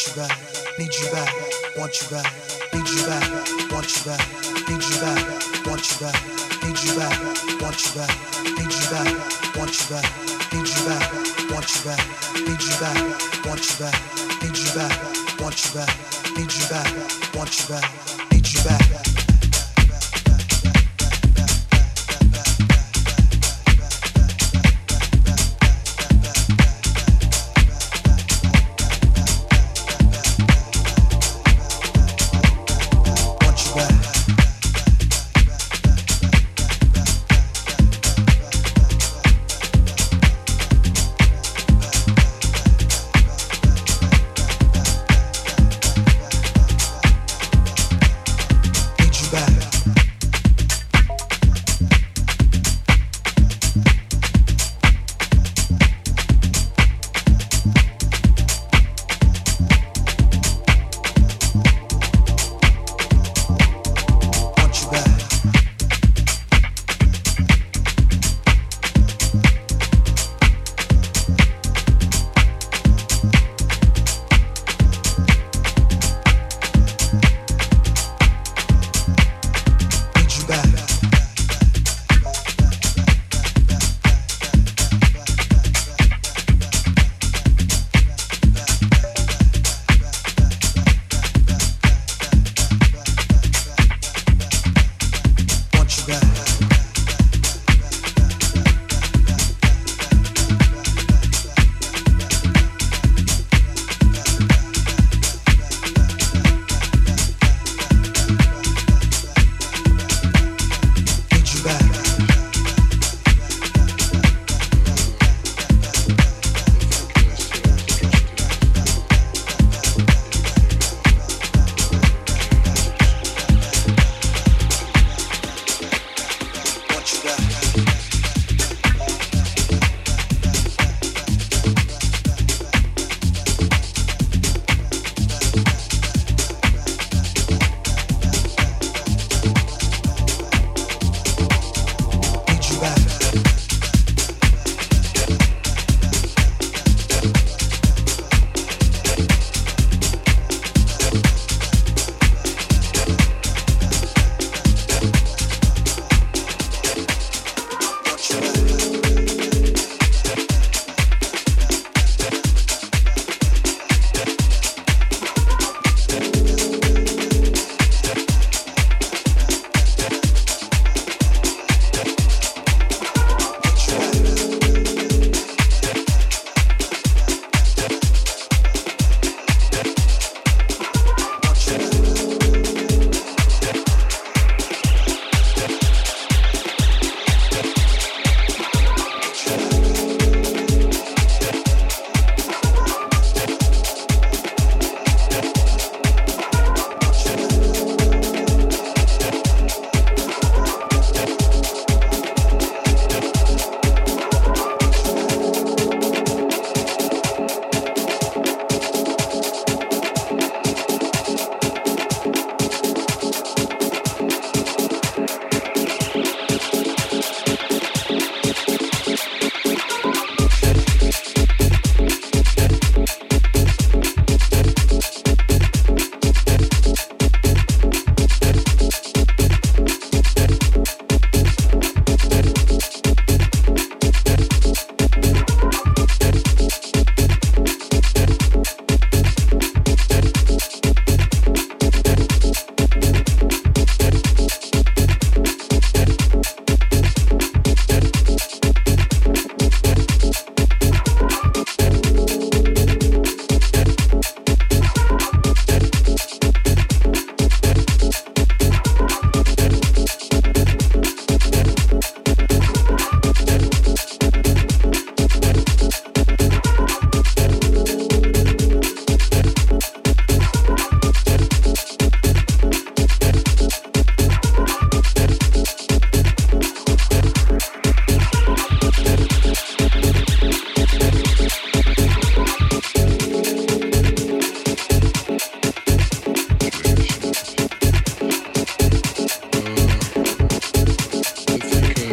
want you back, need you back, want you back, need you back, want you back, need you back, want you back, need you back, want you back, need you back, want you back, need you back, want you back, need you back, want you back, need you back want you back, need you back, want you back,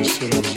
Sensation.